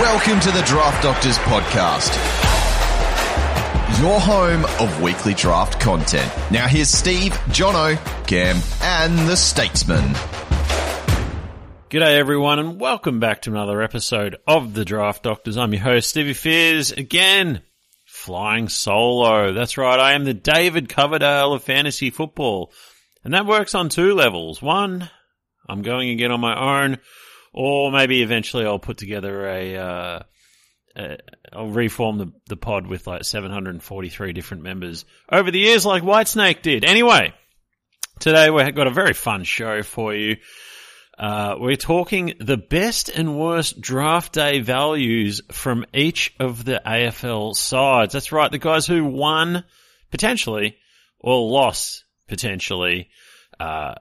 Welcome to the Draft Doctors Podcast, your home of weekly draft content. Now here's Steve, Jono, Cam, and the Statesman. G'day everyone and welcome back to another episode of the Draft Doctors. I'm your host Stevie Fears again, flying solo. That's right, I am the David Coverdale of fantasy football. And that works on two levels. One, I'm going again on my own, or maybe eventually I'll put together a, uh, uh, I'll reform the, the pod with like 743 different members over the years like Whitesnake did. Anyway, today we've got a very fun show for you. Uh, we're talking the best and worst draft day values from each of the AFL sides. That's right, the guys who won potentially or lost potentially uh,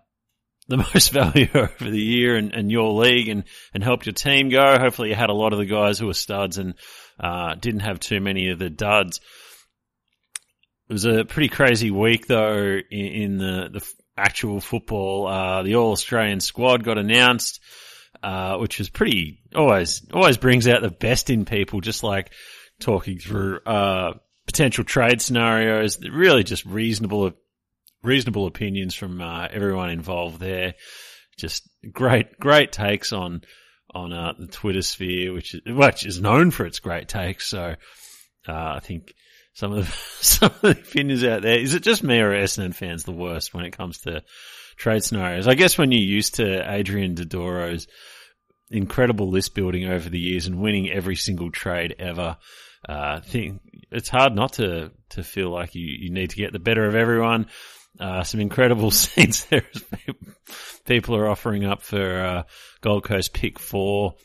the most value over the year and, and your league and, and helped your team go. Hopefully you had a lot of the guys who were studs and uh, didn't have too many of the duds. It was a pretty crazy week though in, in the, the actual football. Uh, the All Australian squad got announced, uh, which was pretty always always brings out the best in people. Just like talking through uh, potential trade scenarios, really just reasonable reasonable opinions from uh, everyone involved there. Just great great takes on on uh, the Twitter sphere, which is, which is known for its great takes. So uh, I think some of the some of the opinions out there. Is it just me or Essendon fans the worst when it comes to trade scenarios? I guess when you're used to Adrian Dodoro's incredible list building over the years and winning every single trade ever, uh, think it's hard not to to feel like you, you need to get the better of everyone. Uh, some incredible scenes there. People are offering up for uh, Gold Coast pick four,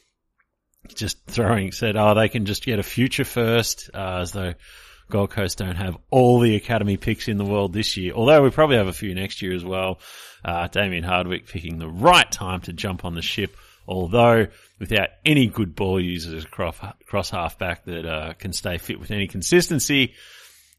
just throwing said, oh, they can just get a future first, uh, as though Gold Coast don't have all the academy picks in the world this year, although we probably have a few next year as well. Uh, Damien Hardwick picking the right time to jump on the ship, although without any good ball users across, across halfback that uh, can stay fit with any consistency.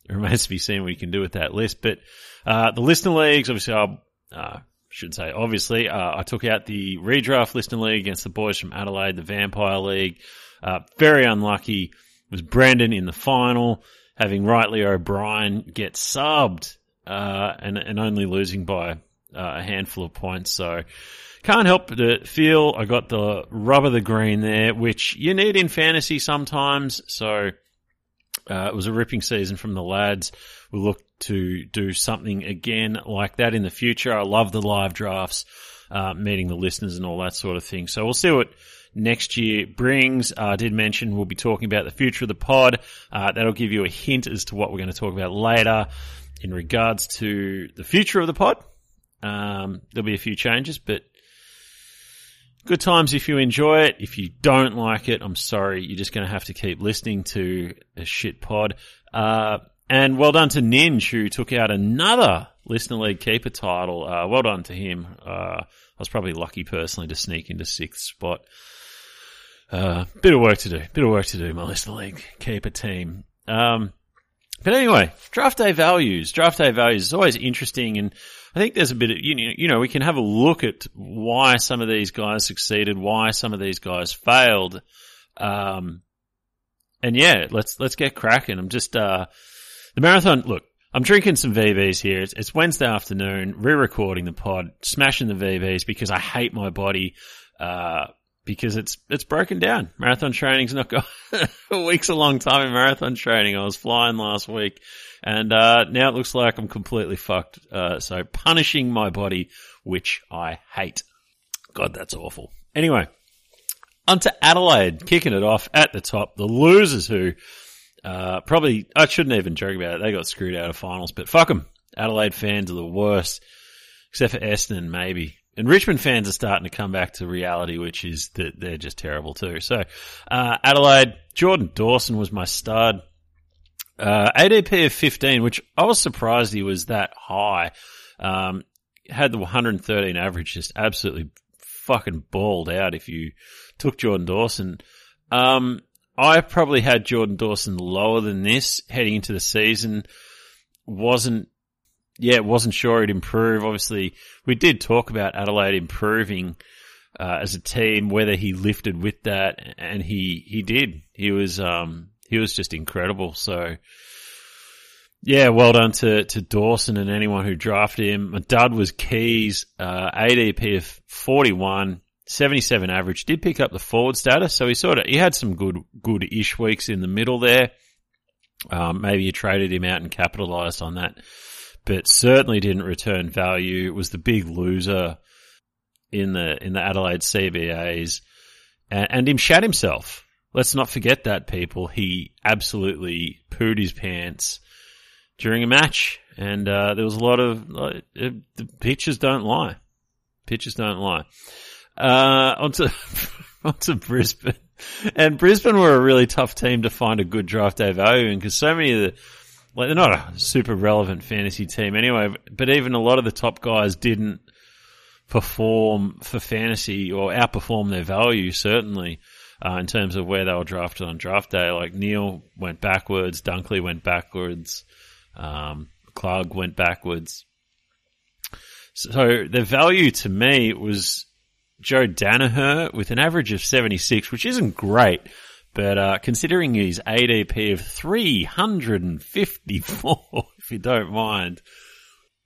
Remains to be seen what he can do with that list. But uh, the listener leagues, obviously, I uh, should say, obviously, uh, I took out the redraft listener league against the boys from Adelaide, the Vampire League. Uh, very unlucky was Brandon in the final having Reilly O'Brien get subbed uh, and and only losing by a handful of points. So can't help but feel I got the rub of the green there, which you need in fantasy sometimes. So uh, it was a ripping season from the lads. We look to do something again like that in the future. I love the live drafts, uh, meeting the listeners and all that sort of thing. So we'll see what next year brings. Uh, I did mention we'll be talking about the future of the pod. Uh, that'll give you a hint as to what we're going to talk about later in regards to the future of the pod. Um, there'll be a few changes, but good times if you enjoy it. If you don't like it, I'm sorry. You're just going to have to keep listening to a shit pod. Uh, and well done to Ninja who took out another listener league keeper title. Uh, well done to him. Uh, I was probably lucky personally to sneak into sixth spot. Uh, bit of work to do. Bit of work to do, my listener league keeper team. Um, but anyway, draft day values. Draft day values is always interesting, and I think there's a bit of you know, you know we can have a look at why some of these guys succeeded, why some of these guys failed. Um, and yeah, let's let's get cracking. I'm just uh, the marathon. Look, I'm drinking some VBs here. It's, it's Wednesday afternoon, re-recording the pod, smashing the VBs because I hate my body. Uh, because it's it's broken down. Marathon training's not going. a week's a long time in marathon training. I was flying last week, and uh, now it looks like I'm completely fucked. Uh, so punishing my body, which I hate. God, that's awful. Anyway, onto Adelaide, kicking it off at the top. The losers who uh, probably I shouldn't even joke about it. They got screwed out of finals, but fuck them. Adelaide fans are the worst, except for Essendon, maybe. And Richmond fans are starting to come back to reality, which is that they're just terrible too. So, uh, Adelaide, Jordan Dawson was my stud. Uh, ADP of 15, which I was surprised he was that high. Um, had the 113 average, just absolutely fucking balled out if you took Jordan Dawson. Um, I probably had Jordan Dawson lower than this heading into the season. Wasn't yeah, wasn't sure he'd improve. Obviously, we did talk about Adelaide improving uh, as a team, whether he lifted with that, and he he did. He was um he was just incredible. So. Yeah, well done to, to Dawson and anyone who drafted him. My dud was Keys, uh, ADP of 41, 77 average. Did pick up the forward status, so he sort of, he had some good, good-ish weeks in the middle there. Um, maybe you traded him out and capitalized on that, but certainly didn't return value. Was the big loser in the in the Adelaide CBAs, and, and him shat himself. Let's not forget that, people. He absolutely pooed his pants during a match, and uh, there was a lot of uh, the pictures don't lie. Pictures don't lie. Uh, onto onto Brisbane. And Brisbane were a really tough team to find a good draft day value in because so many of the, like, they're not a super relevant fantasy team anyway, but even a lot of the top guys didn't perform for fantasy or outperform their value, certainly, uh, in terms of where they were drafted on draft day. Like Neale went backwards, Dunkley went backwards, um, Clark went backwards. So the value to me was Joe Daniher with an average of 76, which isn't great, but uh, considering his ADP of 354, if you don't mind,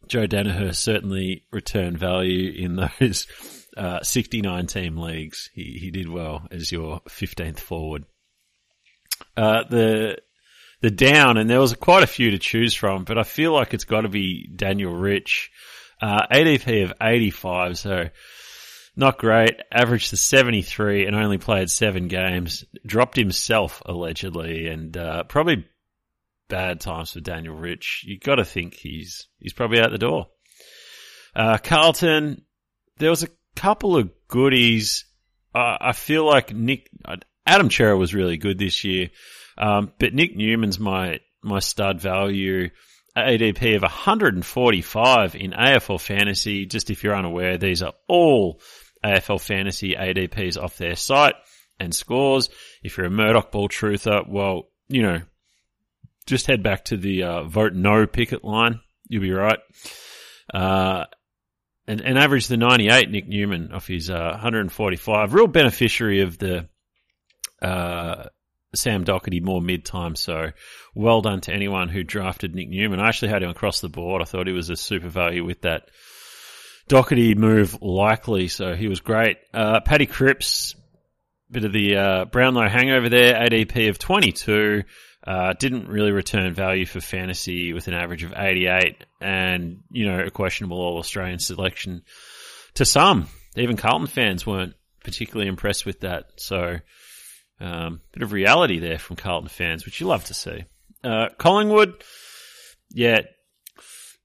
Joe Daniher certainly returned value in those uh, 69 team leagues. He, he did well as your 15th forward. Uh, the the down, and there was quite a few to choose from, but I feel like it's got to be Daniel Rich. Uh, ADP of 85, so not great. Averaged to 73 and only played seven games. Dropped himself allegedly, and uh, probably bad times for Daniel Rich. You got to think he's he's probably out the door. Uh, Carlton, there was a couple of goodies. Uh, I feel like Nick Adam Cerra was really good this year, um, but Nick Newman's my my stud value. ADP of 145 in AFL fantasy. Just if you're unaware, these are all AFL Fantasy ADPs off their site and scores. If you're a Murdoch ball truther, well, you know, just head back to the uh, vote no picket line. You'll be right. Uh, and, and average the 98 Nick Newman off his uh, 145. Real beneficiary of the uh, Sam Docherty more mid time. So well done to anyone who drafted Nick Newman. I actually had him across the board. I thought he was a super value with that Docherty move likely, so he was great. Uh, Paddy Cripps, bit of the uh, Brownlow hangover there, ADP of 22. Uh, didn't really return value for fantasy with an average of 88 and, you know, a questionable All Australian selection to some. Even Carlton fans weren't particularly impressed with that. So, um, bit of reality there from Carlton fans, which you love to see. Uh, Collingwood, yeah,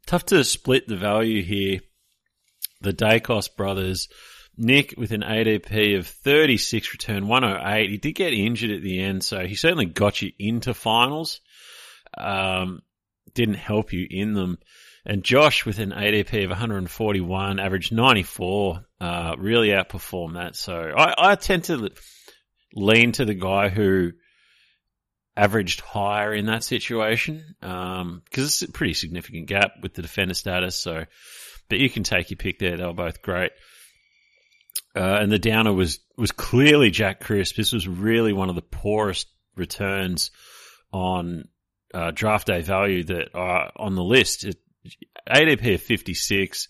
tough to split the value here the Daicos brothers. Nick with an ADP of 36, return 108. He did get injured at the end, so he certainly got you into finals. Um, didn't help you in them. And Josh with an ADP of 141, average 94, uh, really outperformed that. So I, I tend to lean to the guy who averaged higher in that situation, um, cause it's a pretty significant gap with the defender status. So but you can take your pick there. They were both great. Uh, and the downer was, was clearly Jack Crisp. This was really one of the poorest returns on uh, draft day value that are on the list. It, ADP of 56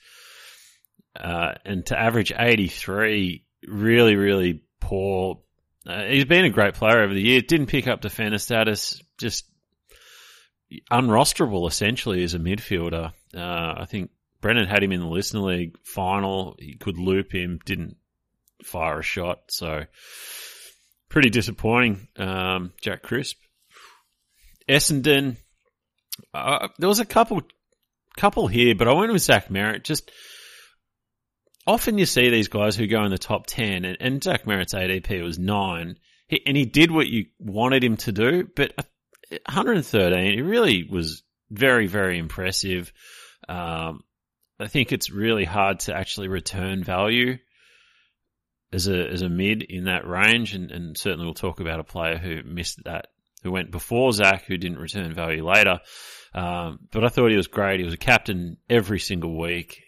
uh, and to average 83, really, really poor. Uh, he's been a great player over the year. Didn't pick up defender status, just unrosterable essentially as a midfielder. Uh, I think Brennan had him in the listener league final. He could loop him, didn't fire a shot. So pretty disappointing. Um, Jack Crisp, Essendon. Uh, there was a couple, couple here, but I went with Zach Merrett. Just often you see these guys who go in the top ten, and, and Zach Merrett's ADP was nine, he, and he did what you wanted him to do. But 113, he really was very, very impressive. Um, I think it's really hard to actually return value as a as a mid in that range, and, and certainly we'll talk about a player who missed that, who went before Zach, who didn't return value later. Um, but I thought he was great. He was a captain every single week,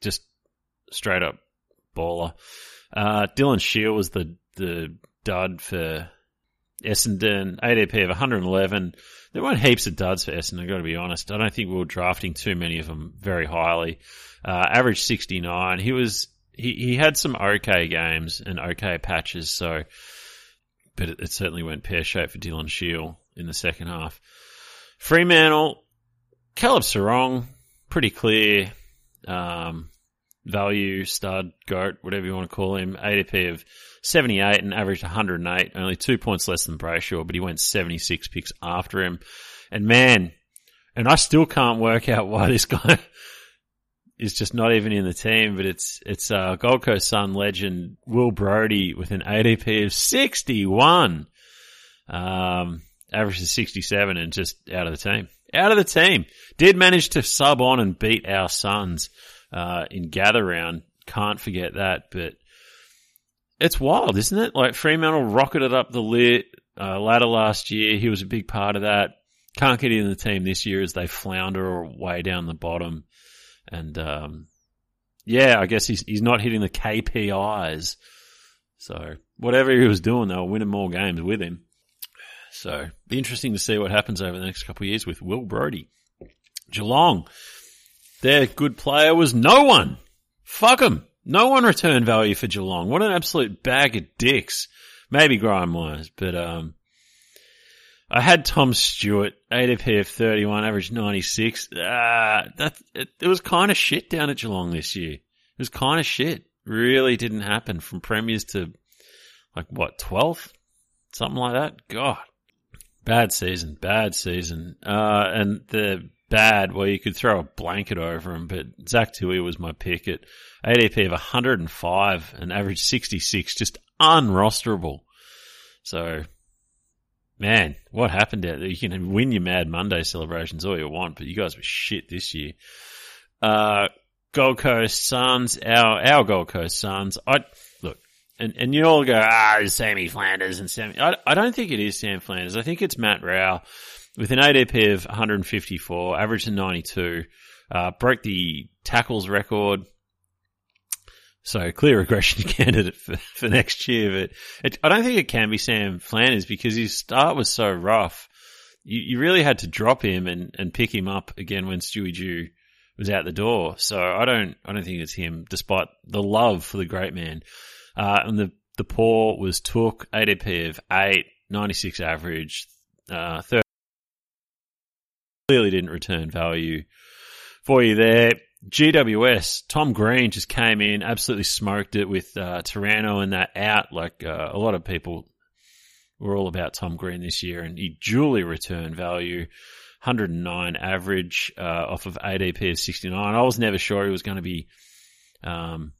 just straight up baller. Uh, Dylan Shiel was the, the dud for Essendon, ADP of 111. There weren't heaps of duds for Essendon, I've got to be honest. I don't think we were drafting too many of them very highly. Uh, average 69. He was, he, he had some okay games and okay patches, so, but it, it certainly went pear shaped for Dylan Shiel in the second half. Fremantle, Caleb Serong, pretty clear, um, value, stud, goat, whatever you want to call him. ADP of 78 and averaged 108, only two points less than Brayshaw, but he went 76 picks after him. And man, and I still can't work out why this guy is just not even in the team, but it's, it's, uh, Gold Coast Sun legend Will Brodie with an ADP of 61. Um, averages 67 and just out of the team. Out of the team. Did manage to sub on and beat our Suns, uh, in gather round. Can't forget that, but it's wild, isn't it? Like Fremantle rocketed up the lit, uh, ladder last year. He was a big part of that. Can't get in the team this year as they flounder way down the bottom. And, um, yeah, I guess he's, he's not hitting the KPIs. So whatever he was doing, they were winning more games with him. So be interesting to see what happens over the next couple of years with Will Brodie. Geelong, their good player was no one. Fuck him. No one returned value for Geelong. What an absolute bag of dicks. Maybe Gryan Miers, but um, I had Tom Stewart, ADP of 31, average 96. Ah, that, it, it was kind of shit down at Geelong this year. It was kind of shit. Really didn't happen from premiers to like what, 12th? Something like that? God. Bad season, bad season. Uh, and the bad, well, you could throw a blanket over him, but Zach Tuohy was my pick at ADP of 105 and average 66, just unrosterable. So, man, what happened out there? You can win your Mad Monday celebrations all you want, but you guys were shit this year. Uh, Gold Coast Suns, our, our Gold Coast Suns. I, look, and, and you all go, ah, it's Sammy Flanders and Sammy. I, I don't think it is Sam Flanders. I think it's Matt Rowell with an ADP of 154, average of 92, uh, broke the tackles record so clear regression candidate for, for next year, but it, I don't think it can be Sam Flanders because his start was so rough. You, you really had to drop him and, and pick him up again when Stewie Dew was out the door. So I don't, I don't think it's him despite the love for the great man. Uh, and the, the poor was Touk ADP of 8, 96 average, uh, 30. Clearly didn't return value for you there. GWS, Tom Green just came in, absolutely smoked it with uh, Taranto and that out. Like uh, a lot of people were all about Tom Green this year, and he duly returned value. 109 average uh, off of ADP of 69. I was never sure he was going to be um,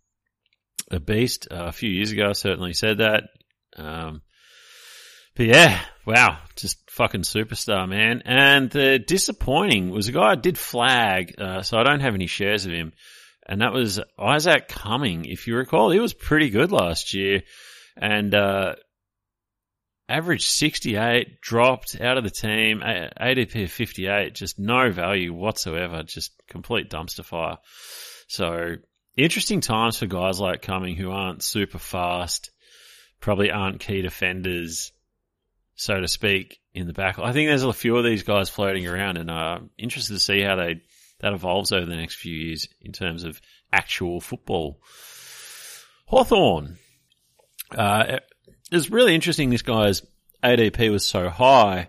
a beast. Uh, a few years ago, I certainly said that. Um, but yeah, wow, just fucking superstar, man. And the disappointing was a guy I did flag, uh, so I don't have any shares of him. And that was Isaac Cumming. If you recall, he was pretty good last year and, uh, average 68, dropped out of the team, ADP of 58, just no value whatsoever, just complete dumpster fire. So interesting times for guys like Cumming who aren't super fast, probably aren't key defenders so to speak, in the back. I think there's a few of these guys floating around, and I'm uh, interested to see how they that evolves over the next few years in terms of actual football. Hawthorn. Uh, it's really interesting this guy's ADP was so high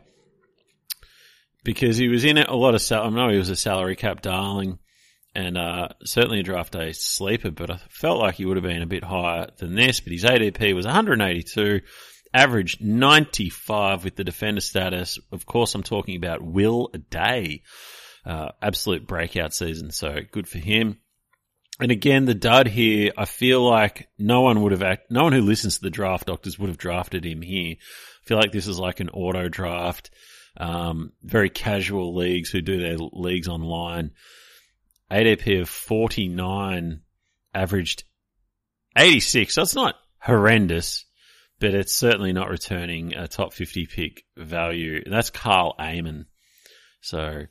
because he was in a lot of sal- I know he was a salary cap darling and uh, certainly a draft day sleeper, but I felt like he would have been a bit higher than this. But his ADP was 182 averaged 95 with the defender status. Of course, I'm talking about Will Day. Uh, absolute breakout season. So good for him. And again, the dud here, I feel like no one would have, act, no one who listens to the draft doctors would have drafted him here. I feel like this is like an auto draft. Um, very casual leagues who do their leagues online. ADP of 49 averaged 86. That's not horrendous but it's certainly not returning a top 50 pick value. And that's Karl Amon. So,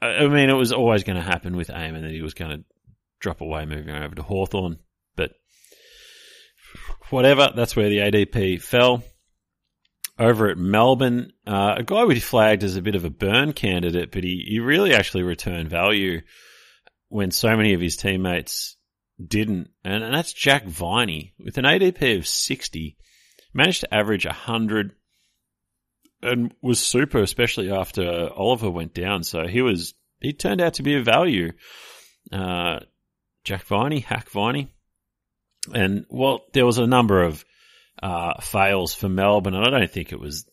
I mean, it was always going to happen with Amon that he was going to drop away moving over to Hawthorn. But whatever, that's where the ADP fell. Over at Melbourne, uh, a guy we flagged as a bit of a burn candidate, but he, he really actually returned value when so many of his teammates didn't. And, and that's Jack Viney with an ADP of 60, managed to average 100 and was super, especially after Oliver went down. So he was, he turned out to be a value. Uh, Jack Viney, Hack Viney. And well, there was a number of uh, fails for Melbourne, and I don't think it was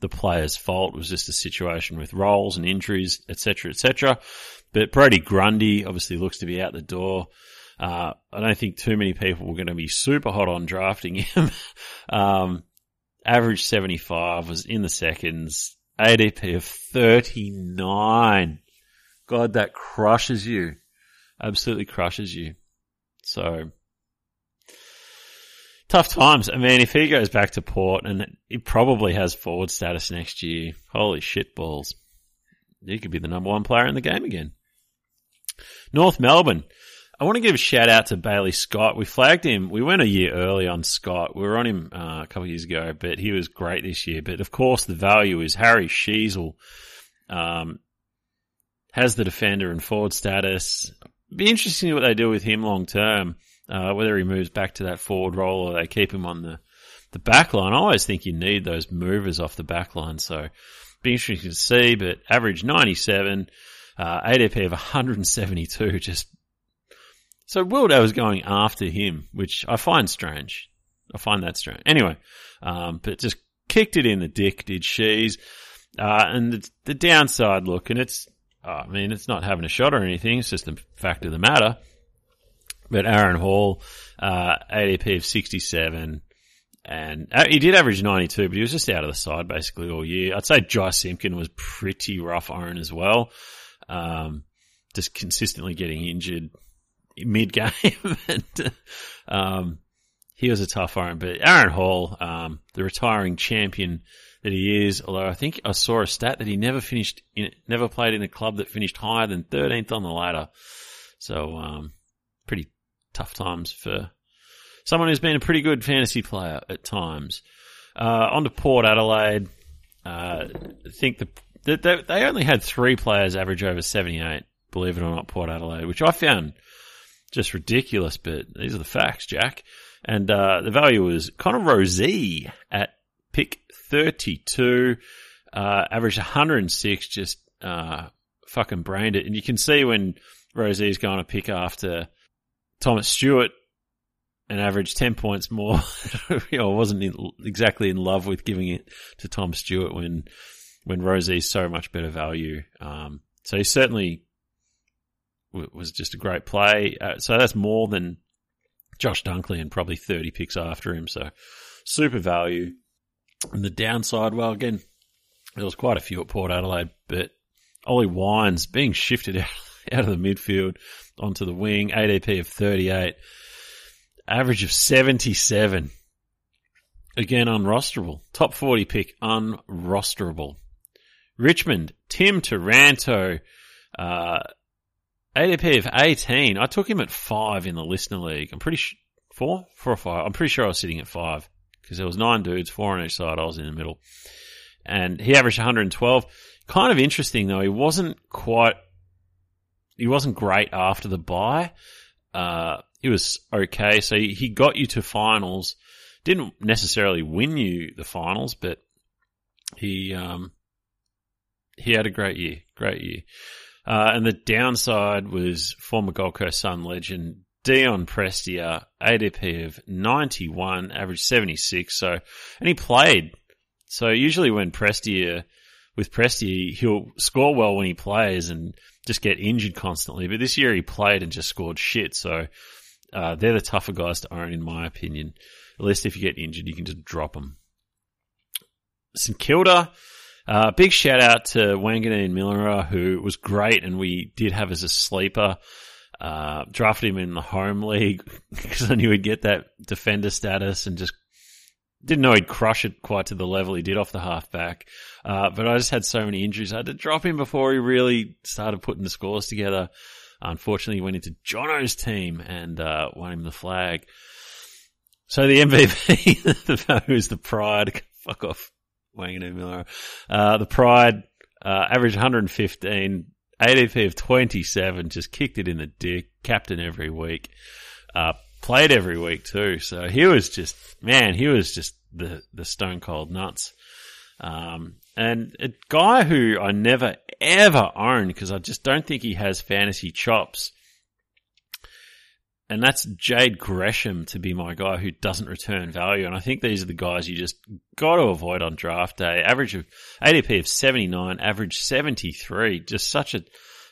the player's fault. It was just a situation with roles and injuries, etc., etc. But Brodie Grundy obviously looks to be out the door. Uh, I don't think too many people were going to be super hot on drafting him. um, average 75 was in the seconds, ADP of 39. God, that crushes you. Absolutely crushes you. So, tough times. I mean, if he goes back to Port and he probably has forward status next year, holy shit balls. He could be the number one player in the game again. North Melbourne. I want to give a shout out to Bailey Scott. We flagged him. We went a year early on Scott. We were on him uh, a couple of years ago, but he was great this year. But of course, the value is Harry Sheezel. Um, has the defender and forward status. Be interesting what they do with him long term. Uh, whether he moves back to that forward role or they keep him on the the back line. I always think you need those movers off the back line. So be interesting to see. But average ninety seven, uh, ADP of one hundred and seventy two. Just so Wildo was going after him, which I find strange. I find that strange. Anyway, um, but just kicked it in the dick, did Shees. Uh, and the, the, downside look, and it's, oh, I mean, it's not having a shot or anything. It's just a fact of the matter. But Aaron Hall, uh, ADP of 67, and uh, he did average 92, but he was just out of the side basically all year. I'd say Jy Simpkin was pretty rough own as well. Um, just consistently getting injured mid game. and, um, he was a tough iron, but Aaron Hall, um, the retiring champion that he is, although I think I saw a stat that he never finished in, never played in a club that finished higher than 13th on the ladder. So, um, pretty tough times for someone who's been a pretty good fantasy player at times. Uh, on to Port Adelaide. Uh, I think the, they only had three players average over 78, believe it or not, Port Adelaide, which I found just ridiculous, but these are the facts, Jack. And uh, the value was Connor Rozee at pick 32, uh, averaged 106, just uh, fucking brained it. And you can see when Rozee's going to pick after Thomas Stewart and averaged 10 points more. you know, I wasn't in, exactly in love with giving it to Tom Stewart when when Rozee's so much better value. Um, so he certainly was just a great play. Uh, so that's more than Josh Dunkley and probably 30 picks after him. So super value. And the downside, well, again, there was quite a few at Port Adelaide, but Ollie Wines being shifted out, of the midfield onto the wing, ADP of 38, average of 77. Again, unrosterable. Top 40 pick, unrosterable. Richmond, Tim Taranto, uh, ADP of 18. I took him at five in the listener league. I'm pretty sure, four? Four or five. I'm pretty sure I was sitting at five because there was nine dudes, four on each side. I was in the middle. And he averaged 112. Kind of interesting though. He wasn't quite, he wasn't great after the buy. Uh, he was okay. So he, got you to finals. Didn't necessarily win you the finals, but he, um, he had a great year. Great year. Uh, and the downside was former Gold Coast Sun legend Dion Prestia, ADP of 91, average 76. So, and he played. So usually when Prestia, with Prestia, he'll score well when he plays and just get injured constantly. But this year he played and just scored shit. So, uh, they're the tougher guys to own in my opinion. At least if you get injured, you can just drop them. St Kilda, uh, big shout out to Wanganeen-Milera, who was great, and we did have as a sleeper. Uh, drafted him in the home league because I knew he'd get that defender status and just didn't know he'd crush it quite to the level he did off the halfback. Uh, but I just had so many injuries. I had to drop him before he really started putting the scores together. Unfortunately, he went into Jono's team and uh, won him the flag. So the MVP, the is the Pride. Fuck off, Wayne Miller. Uh, the Pride uh, average 115, ADP of 27, just kicked it in the dick. Captain every week, uh, played every week too. So he was just man, he was just the the stone cold nuts. Um, and a guy who I never ever owned because I just don't think he has fantasy chops. And that's Jade Gresham to be my guy who doesn't return value. And I think these are the guys you just got to avoid on draft day. Average of ADP of 79, average 73. Just such a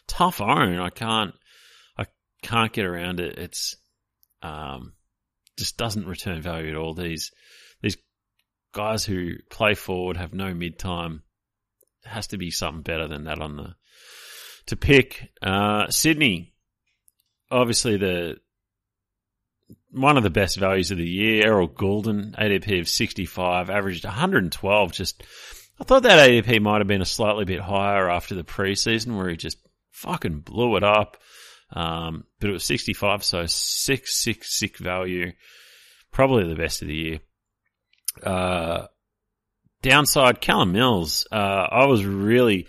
tough own. I can't, I can't get around it. It's, um, just doesn't return value at all. These, these guys who play forward have no mid time. Has to be something better than that on the to pick. Uh, Sydney, obviously the one of the best values of the year. Errol Gulden, ADP of 65, averaged 112. Just, I thought that ADP might have been a slightly bit higher after the preseason where he just fucking blew it up. Um, but it was 65, so six, six, six value. Probably the best of the year. Uh, downside, Callum Mills. Uh, I was really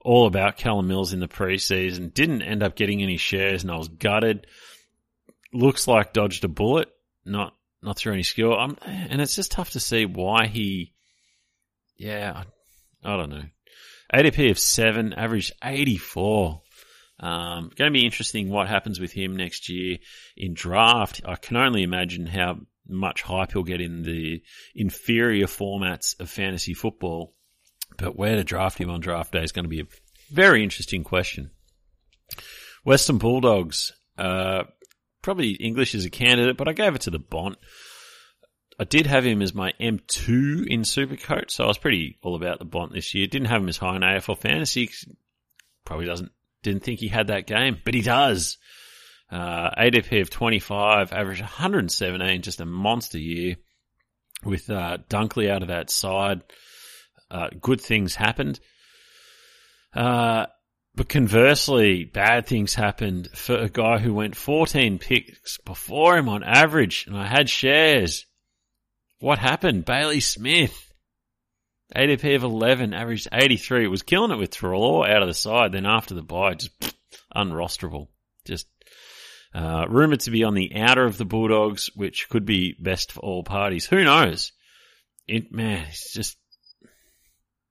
all about Callum Mills in the preseason. Didn't end up getting any shares, and I was gutted. Looks like dodged a bullet, not not through any skill. I'm, and it's just tough to see why he. Yeah, I, I don't know. ADP of seven, average eighty four. Um, going to be interesting what happens with him next year in draft. I can only imagine how much hype he'll get in the inferior formats of fantasy football. But where to draft him on draft day is going to be a very interesting question. Western Bulldogs, uh, probably English as a candidate, but I gave it to the Bont. I did have him as my M2 in Supercoach, so I was pretty all about the Bont this year. Didn't have him as high in AFL fantasy. Probably doesn't, didn't think he had that game, but he does. Uh, ADP of 25, average 117, just a monster year with uh, Dunkley out of that side. Uh, good things happened. Uh, but conversely, bad things happened for a guy who went 14 picks before him on average, and I had shares. What happened? Bailey Smith. ADP of 11, averaged 83. It was killing it with Treloar out of the side. Then after the bye, just unrosterable. Just uh, rumored to be on the outer of the Bulldogs, which could be best for all parties. Who knows? It, man, it's just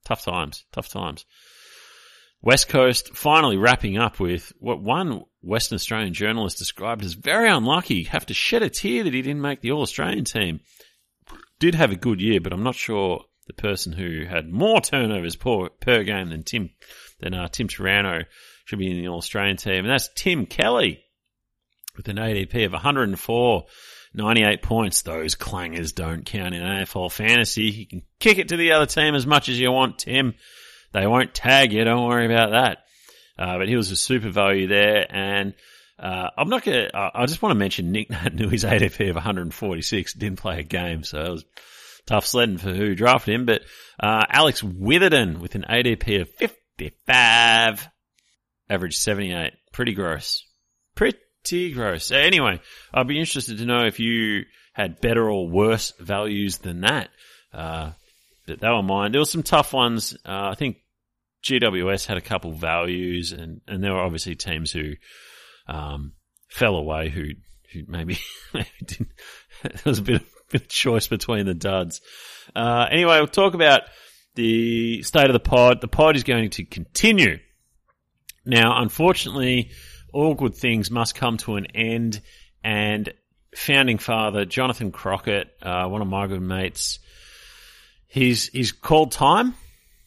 tough times, tough times. West Coast finally wrapping up with what one Western Australian journalist described as very unlucky. Have to shed a tear that he didn't make the All Australian team. Did have a good year, but I'm not sure the person who had more turnovers per, per game than Tim than uh, Tim Taranto should be in the All Australian team, and that's Tim Kelly with an ADP of 104, 98 points. Those clangers don't count in AFL fantasy. You can kick it to the other team as much as you want, Tim. They won't tag you. Don't worry about that. Uh, but he was a super value there. And uh, I'm not going to, I just want to mention Nick knew his ADP of 146, didn't play a game. So it was tough sledding for who drafted him. But uh, Alex Witherden with an ADP of 55, average 78. Pretty gross. Pretty gross. Anyway, I'd be interested to know if you had better or worse values than that. Uh, but they were mine. There were some tough ones. Uh, I think GWS had a couple values, and, and there were obviously teams who um, fell away who who maybe, maybe didn't. There was a bit of, bit of choice between the duds. Uh, anyway, we'll talk about the state of the pod. The pod is going to continue. Now, unfortunately, all good things must come to an end, and founding father Jonathan Crockett, uh, one of my good mates, he's he's called time.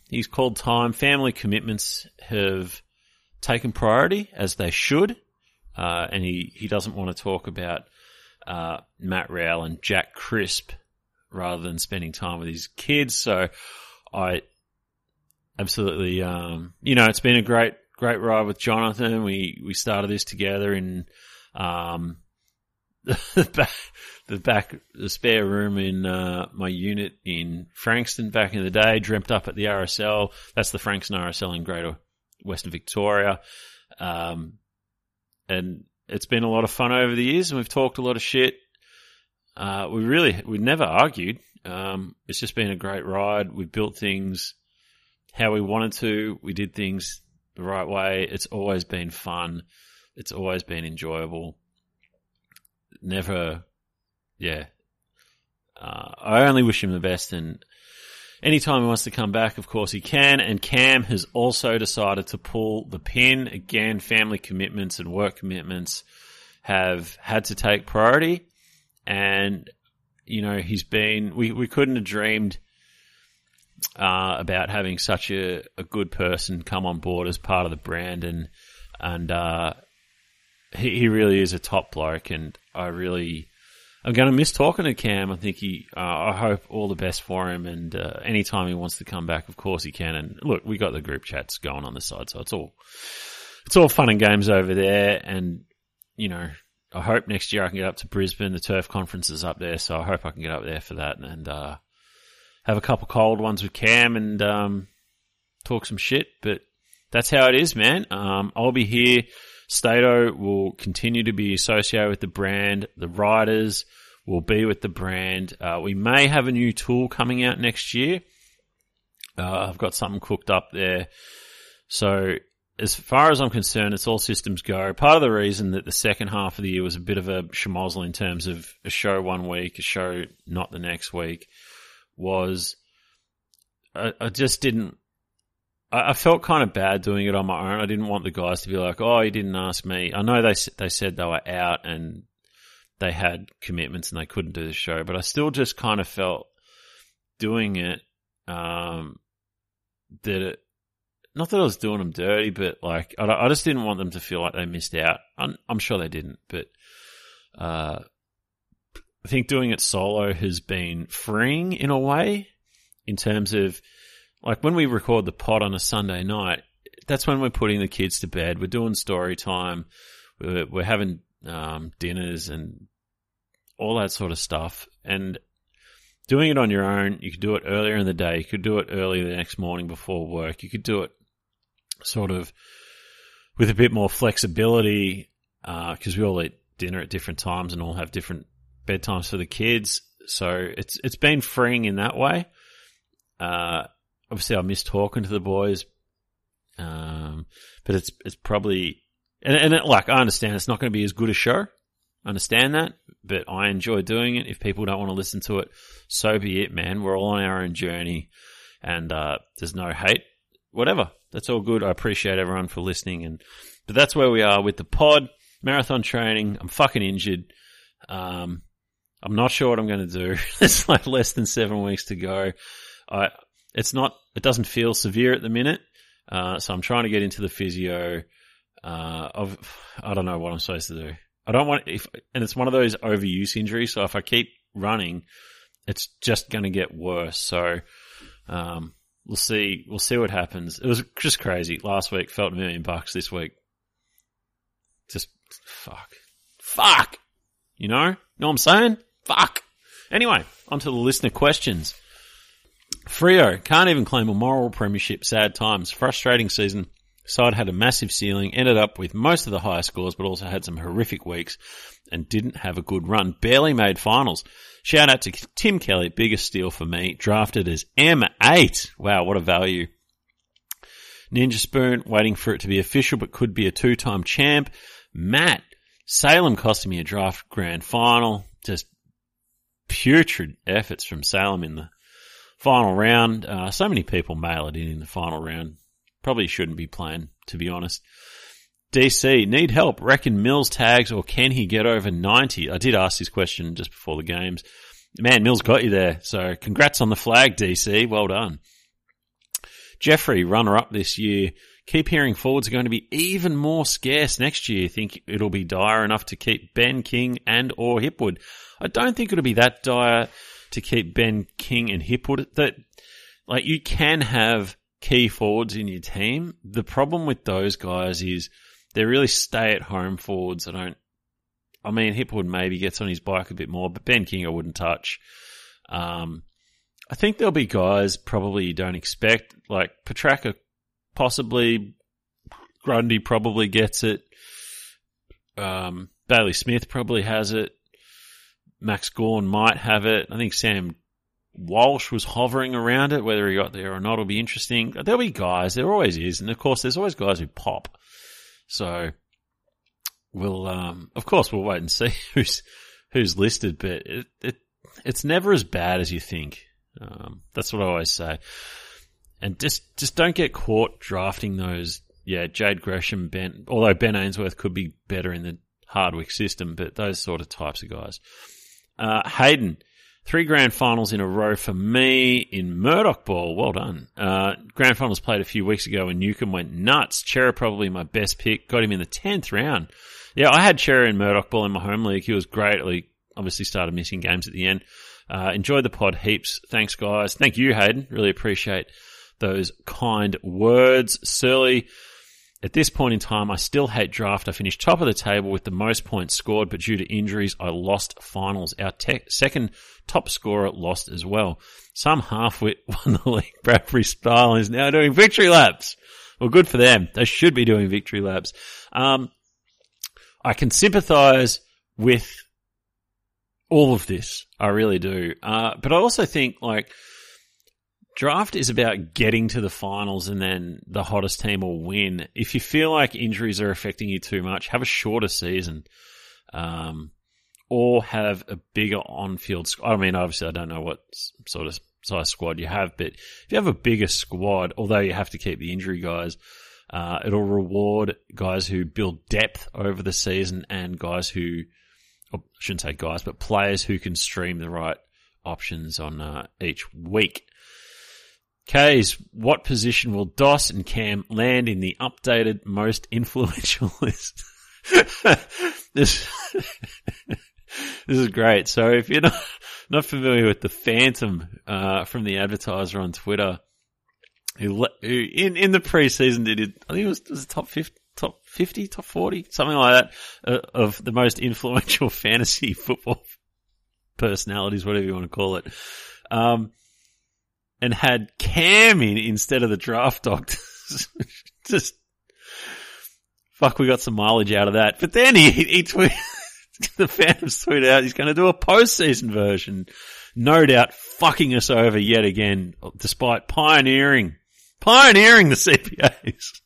He's called time. Family commitments have taken priority as they should, uh, and he he doesn't want to talk about uh, Matt Rowell and Jack Crisp rather than spending time with his kids. So I absolutely, um, you know, it's been a great great ride with Jonathan. We we started this together in um, the back, the back, the spare room in uh, my unit in Frankston back in the day. Dreamt up at the RSL. That's the Frankston RSL in Greater Western Victoria, um, and it's been a lot of fun over the years. And we've talked a lot of shit. uh, we really we never argued. Um, it's just been a great ride. We built things how we wanted to. We did things the right way. It's always been fun. It's always been enjoyable. Never, yeah. Uh, I only wish him the best, and anytime he wants to come back, of course he can. And Cam has also decided to pull the pin again. Family commitments and work commitments have had to take priority, and you know he's been. We we couldn't have dreamed uh, about having such a, a good person come on board as part of the brand, and and uh, he he really is a top bloke, and I really. I'm going to miss talking to Cam. I think he, uh, I hope all the best for him. And, uh, anytime he wants to come back, of course he can. And look, we got the group chats going on the side. So it's all, it's all fun and games over there. And, you know, I hope next year I can get up to Brisbane. The turf conference is up there. So I hope I can get up there for that. And, uh, have a couple cold ones with Cam and um, talk some shit. But that's how it is, man. Um, I'll be here. Stato will continue to be associated with the brand. The riders will be with the brand. Uh, we may have a new tool coming out next year. Uh, I've got something cooked up there. So as far as I'm concerned, it's all systems go. Part of the reason that the second half of the year was a bit of a schmozzle in terms of a show one week, a show not the next week, was I, I just didn't. I, felt kind of bad doing it on my own. I didn't want the guys to be like, "Oh, you didn't ask me." I know they they said they were out and they had commitments and they couldn't do the show, but I still just kind of felt doing it um, that it not that I was doing them dirty, but like I, I just didn't want them to feel like they missed out. I'm, I'm sure they didn't, but uh, I think doing it solo has been freeing in a way, in terms of like when we record the pod on a Sunday night. That's when we're putting the kids to bed. We're doing story time. We're, we're having um, dinners and all that sort of stuff. And doing it on your own, you could do it earlier in the day. You could do it early the next morning before work. You could do it sort of with a bit more flexibility because uh, we all eat dinner at different times and all have different bedtimes for the kids. So it's it's been freeing in that way. Uh, obviously, I miss talking to the boys, um, but it's it's probably and, and it, like I understand it's not going to be as good a show. I understand that, but I enjoy doing it. If people don't want to listen to it, so be it, man. We're all on our own journey, and uh, there's no hate whatever. That's all good. I appreciate everyone for listening. And but that's where we are with the pod marathon training. I'm fucking injured. Um, I'm not sure what I'm going to do. it's like less than seven weeks to go. I it's not. It doesn't feel severe at the minute. Uh, so I'm trying to get into the physio. Uh, of I don't know what I'm supposed to do. I don't want if, and it's one of those overuse injuries. So if I keep running, it's just going to get worse. So, um, we'll see. We'll see what happens. It was just crazy. Last week felt a million bucks. This week, just fuck, fuck. You know, know what I'm saying? Fuck. Anyway, onto the listener questions. Freo can't even claim a moral premiership. Sad times. Frustrating season. Side had a massive ceiling, ended up with most of the higher scores, but also had some horrific weeks and didn't have a good run. Barely made finals. Shout out to Tim Kelly, biggest steal for me. Drafted as M8. Wow, what a value. Ninja Spoon, waiting for it to be official, but could be a two-time champ. Matt, Salem costing me a draft grand final. Just putrid efforts from Salem in the final round. Uh, so many people mail it in in the final round. Probably shouldn't be playing, to be honest. DC, need help. Reckon Mills tags or can he get over 90? I did ask this question just before the games. Man, Mills got you there. So congrats on the flag, DC. Well done. Jeffrey, runner up this year. Keep hearing forwards are going to be even more scarce next year. Think it'll be dire enough to keep Ben King and or Hipwood. I don't think it'll be that dire to keep Ben King and Hipwood. That like you can have key forwards in your team. The problem with those guys is they're really stay at home forwards. I don't. I mean, Hipwood maybe gets on his bike a bit more, but Ben King I wouldn't touch. Um, I think there'll be guys probably you don't expect, like Petracca, possibly. Grundy probably gets it. Um, Bailey Smith probably has it. Max Gawn might have it. I think Sam Walsh was hovering around it. Whether he got there or not will be interesting. There'll be guys. There always is, and of course, there's always guys who pop. So we'll, um, of course, we'll wait and see who's who's listed. But it, it it's never as bad as you think. Um, that's what I always say. And just just don't get caught drafting those. Yeah, Jade Gresham, Ben. Although Ben Ainsworth could be better in the Hardwick system, but those sort of types of guys. Uh, Hayden, three grand finals in a row for me in Murdoch Ball. Well done. Uh, grand finals played a few weeks ago and Newcombe went nuts. Cerra probably my best pick. Got him in the 10th round. Yeah, I had Cerra in Murdoch Ball in my home league. He was great. He obviously started missing games at the end. Uh, enjoyed the pod heaps. Thanks, guys. Thank you, Hayden. Really appreciate those kind words. Surly, at this point in time, I still hate draft. I finished top of the table with the most points scored, but due to injuries, I lost finals. Our te- second top scorer lost as well. Some halfwit won the league. Bradbury Style is now doing victory laps. Well, good for them. They should be doing victory laps. Um, I can sympathise with all of this. I really do. Uh, but I also think like draft is about getting to the finals and then the hottest team will win. If you feel like injuries are affecting you too much, have a shorter season. Um, or have a bigger on-field squad. I mean, obviously, I don't know what sort of size squad you have, but if you have a bigger squad, although you have to keep the injury guys, uh, it'll reward guys who build depth over the season and guys who, I shouldn't say guys, but players who can stream the right options on uh, each week. K's, what position will Dos and Cam land in the updated most influential list? this, this is great. So if you're not, not familiar with the Phantom, uh, from the advertiser on Twitter, who, who in, in the preseason did, it, I think it was, top 50, top 50, top 40, something like that, uh, of the most influential fantasy football personalities, whatever you want to call it. Um, and had Cam in instead of the draft doctors. Just fuck, we got some mileage out of that. But then he he tweeted the fans tweeted out he's going to do a postseason version, no doubt fucking us over yet again, despite pioneering pioneering the CPAs.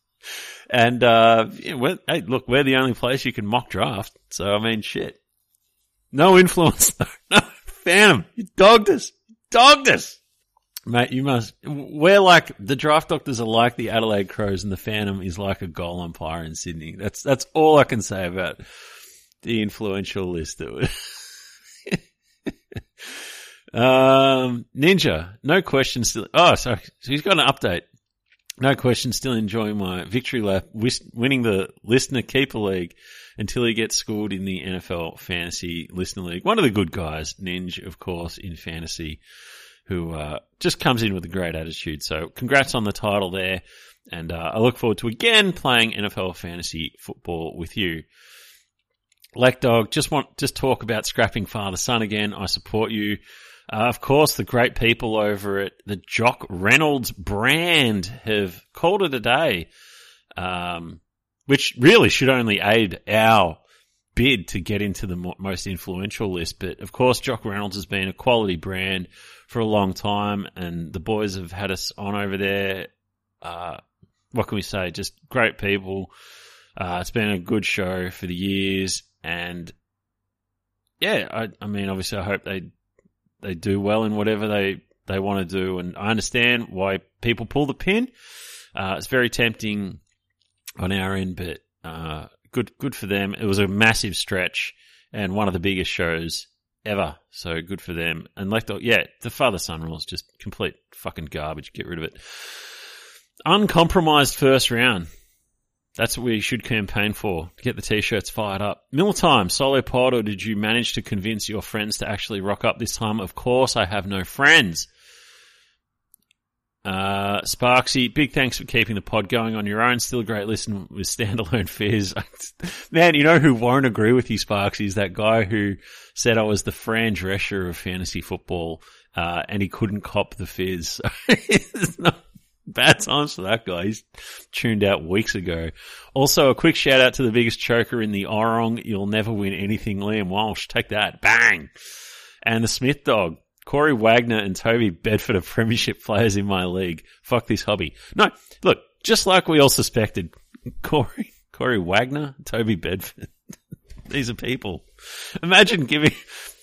And uh, yeah, hey, look, we're the only place you can mock draft. So I mean, shit. No influence though. No, Phantom, you dogged us. You dogged us. Mate, you must. We're like the draft doctors are like the Adelaide Crows, and the Phantom is like a goal umpire in Sydney. That's that's all I can say about the influential list. um, Ninja, no question. Still. Oh, sorry. So he's got an update. No question. Still enjoying my victory lap, winning the listener keeper league until he gets scored in the NFL fantasy listener league. One of the good guys, Ninja, of course, in fantasy who uh, just comes in with a great attitude. So congrats on the title there. And uh, I look forward to again playing NFL fantasy football with you. Dog, just want just talk about scrapping father son again. I support you. Uh, of course, the great people over at the Jock Reynolds brand have called it a day, um, which really should only aid our bid to get into the most influential list. But of course, Jock Reynolds has been a quality brand for a long time, and the boys have had us on over there. Uh, what can we say? Just great people. Uh, it's been a good show for the years, and yeah, I, I mean, obviously, I hope they they do well in whatever they they want to do, and I understand why people pull the pin. Uh, it's very tempting on our end, but uh, good good for them. It was a massive stretch and one of the biggest shows ever. So good for them. And like the, yeah, the father son rule is just complete fucking garbage. Get rid of it. Uncompromised first round. That's what we should campaign for get the t-shirts fired up. Mill time, solo pod, or did you manage to convince your friends to actually rock up this time? Of course, I have no friends. Uh, Sparksy, big thanks for keeping the pod going on your own. Still a great listen with standalone fears. Man, you know who won't agree with you, Sparksy, is that guy who said I was the Fran Drescher of fantasy football, uh, and he couldn't cop the fizz. bad times for that guy. He's tuned out weeks ago. Also, a quick shout out to the biggest choker in the Orong. You'll never win anything, Liam Walsh. Take that. Bang. And the Smith dog. Corey Wagner and Toby Bedford are premiership players in my league. Fuck this hobby. No, look, just like we all suspected, Corey, Corey Wagner, Toby Bedford. These are people. Imagine giving,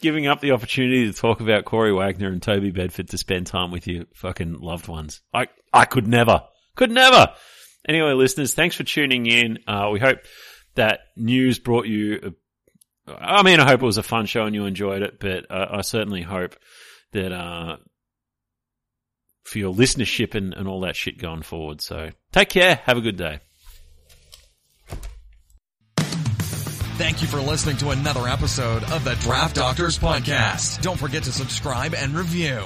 giving up the opportunity to talk about Corey Wagner and Toby Bedford to spend time with your fucking loved ones. I, I could never, could never. Anyway, listeners, thanks for tuning in. Uh, we hope that news brought you, a, I mean, I hope it was a fun show and you enjoyed it, but uh, I certainly hope that, uh, for your listenership and, and all that shit going forward. So take care. Have a good day. Thank you for listening to another episode of the Draft Doctors Podcast. Don't forget to subscribe and review.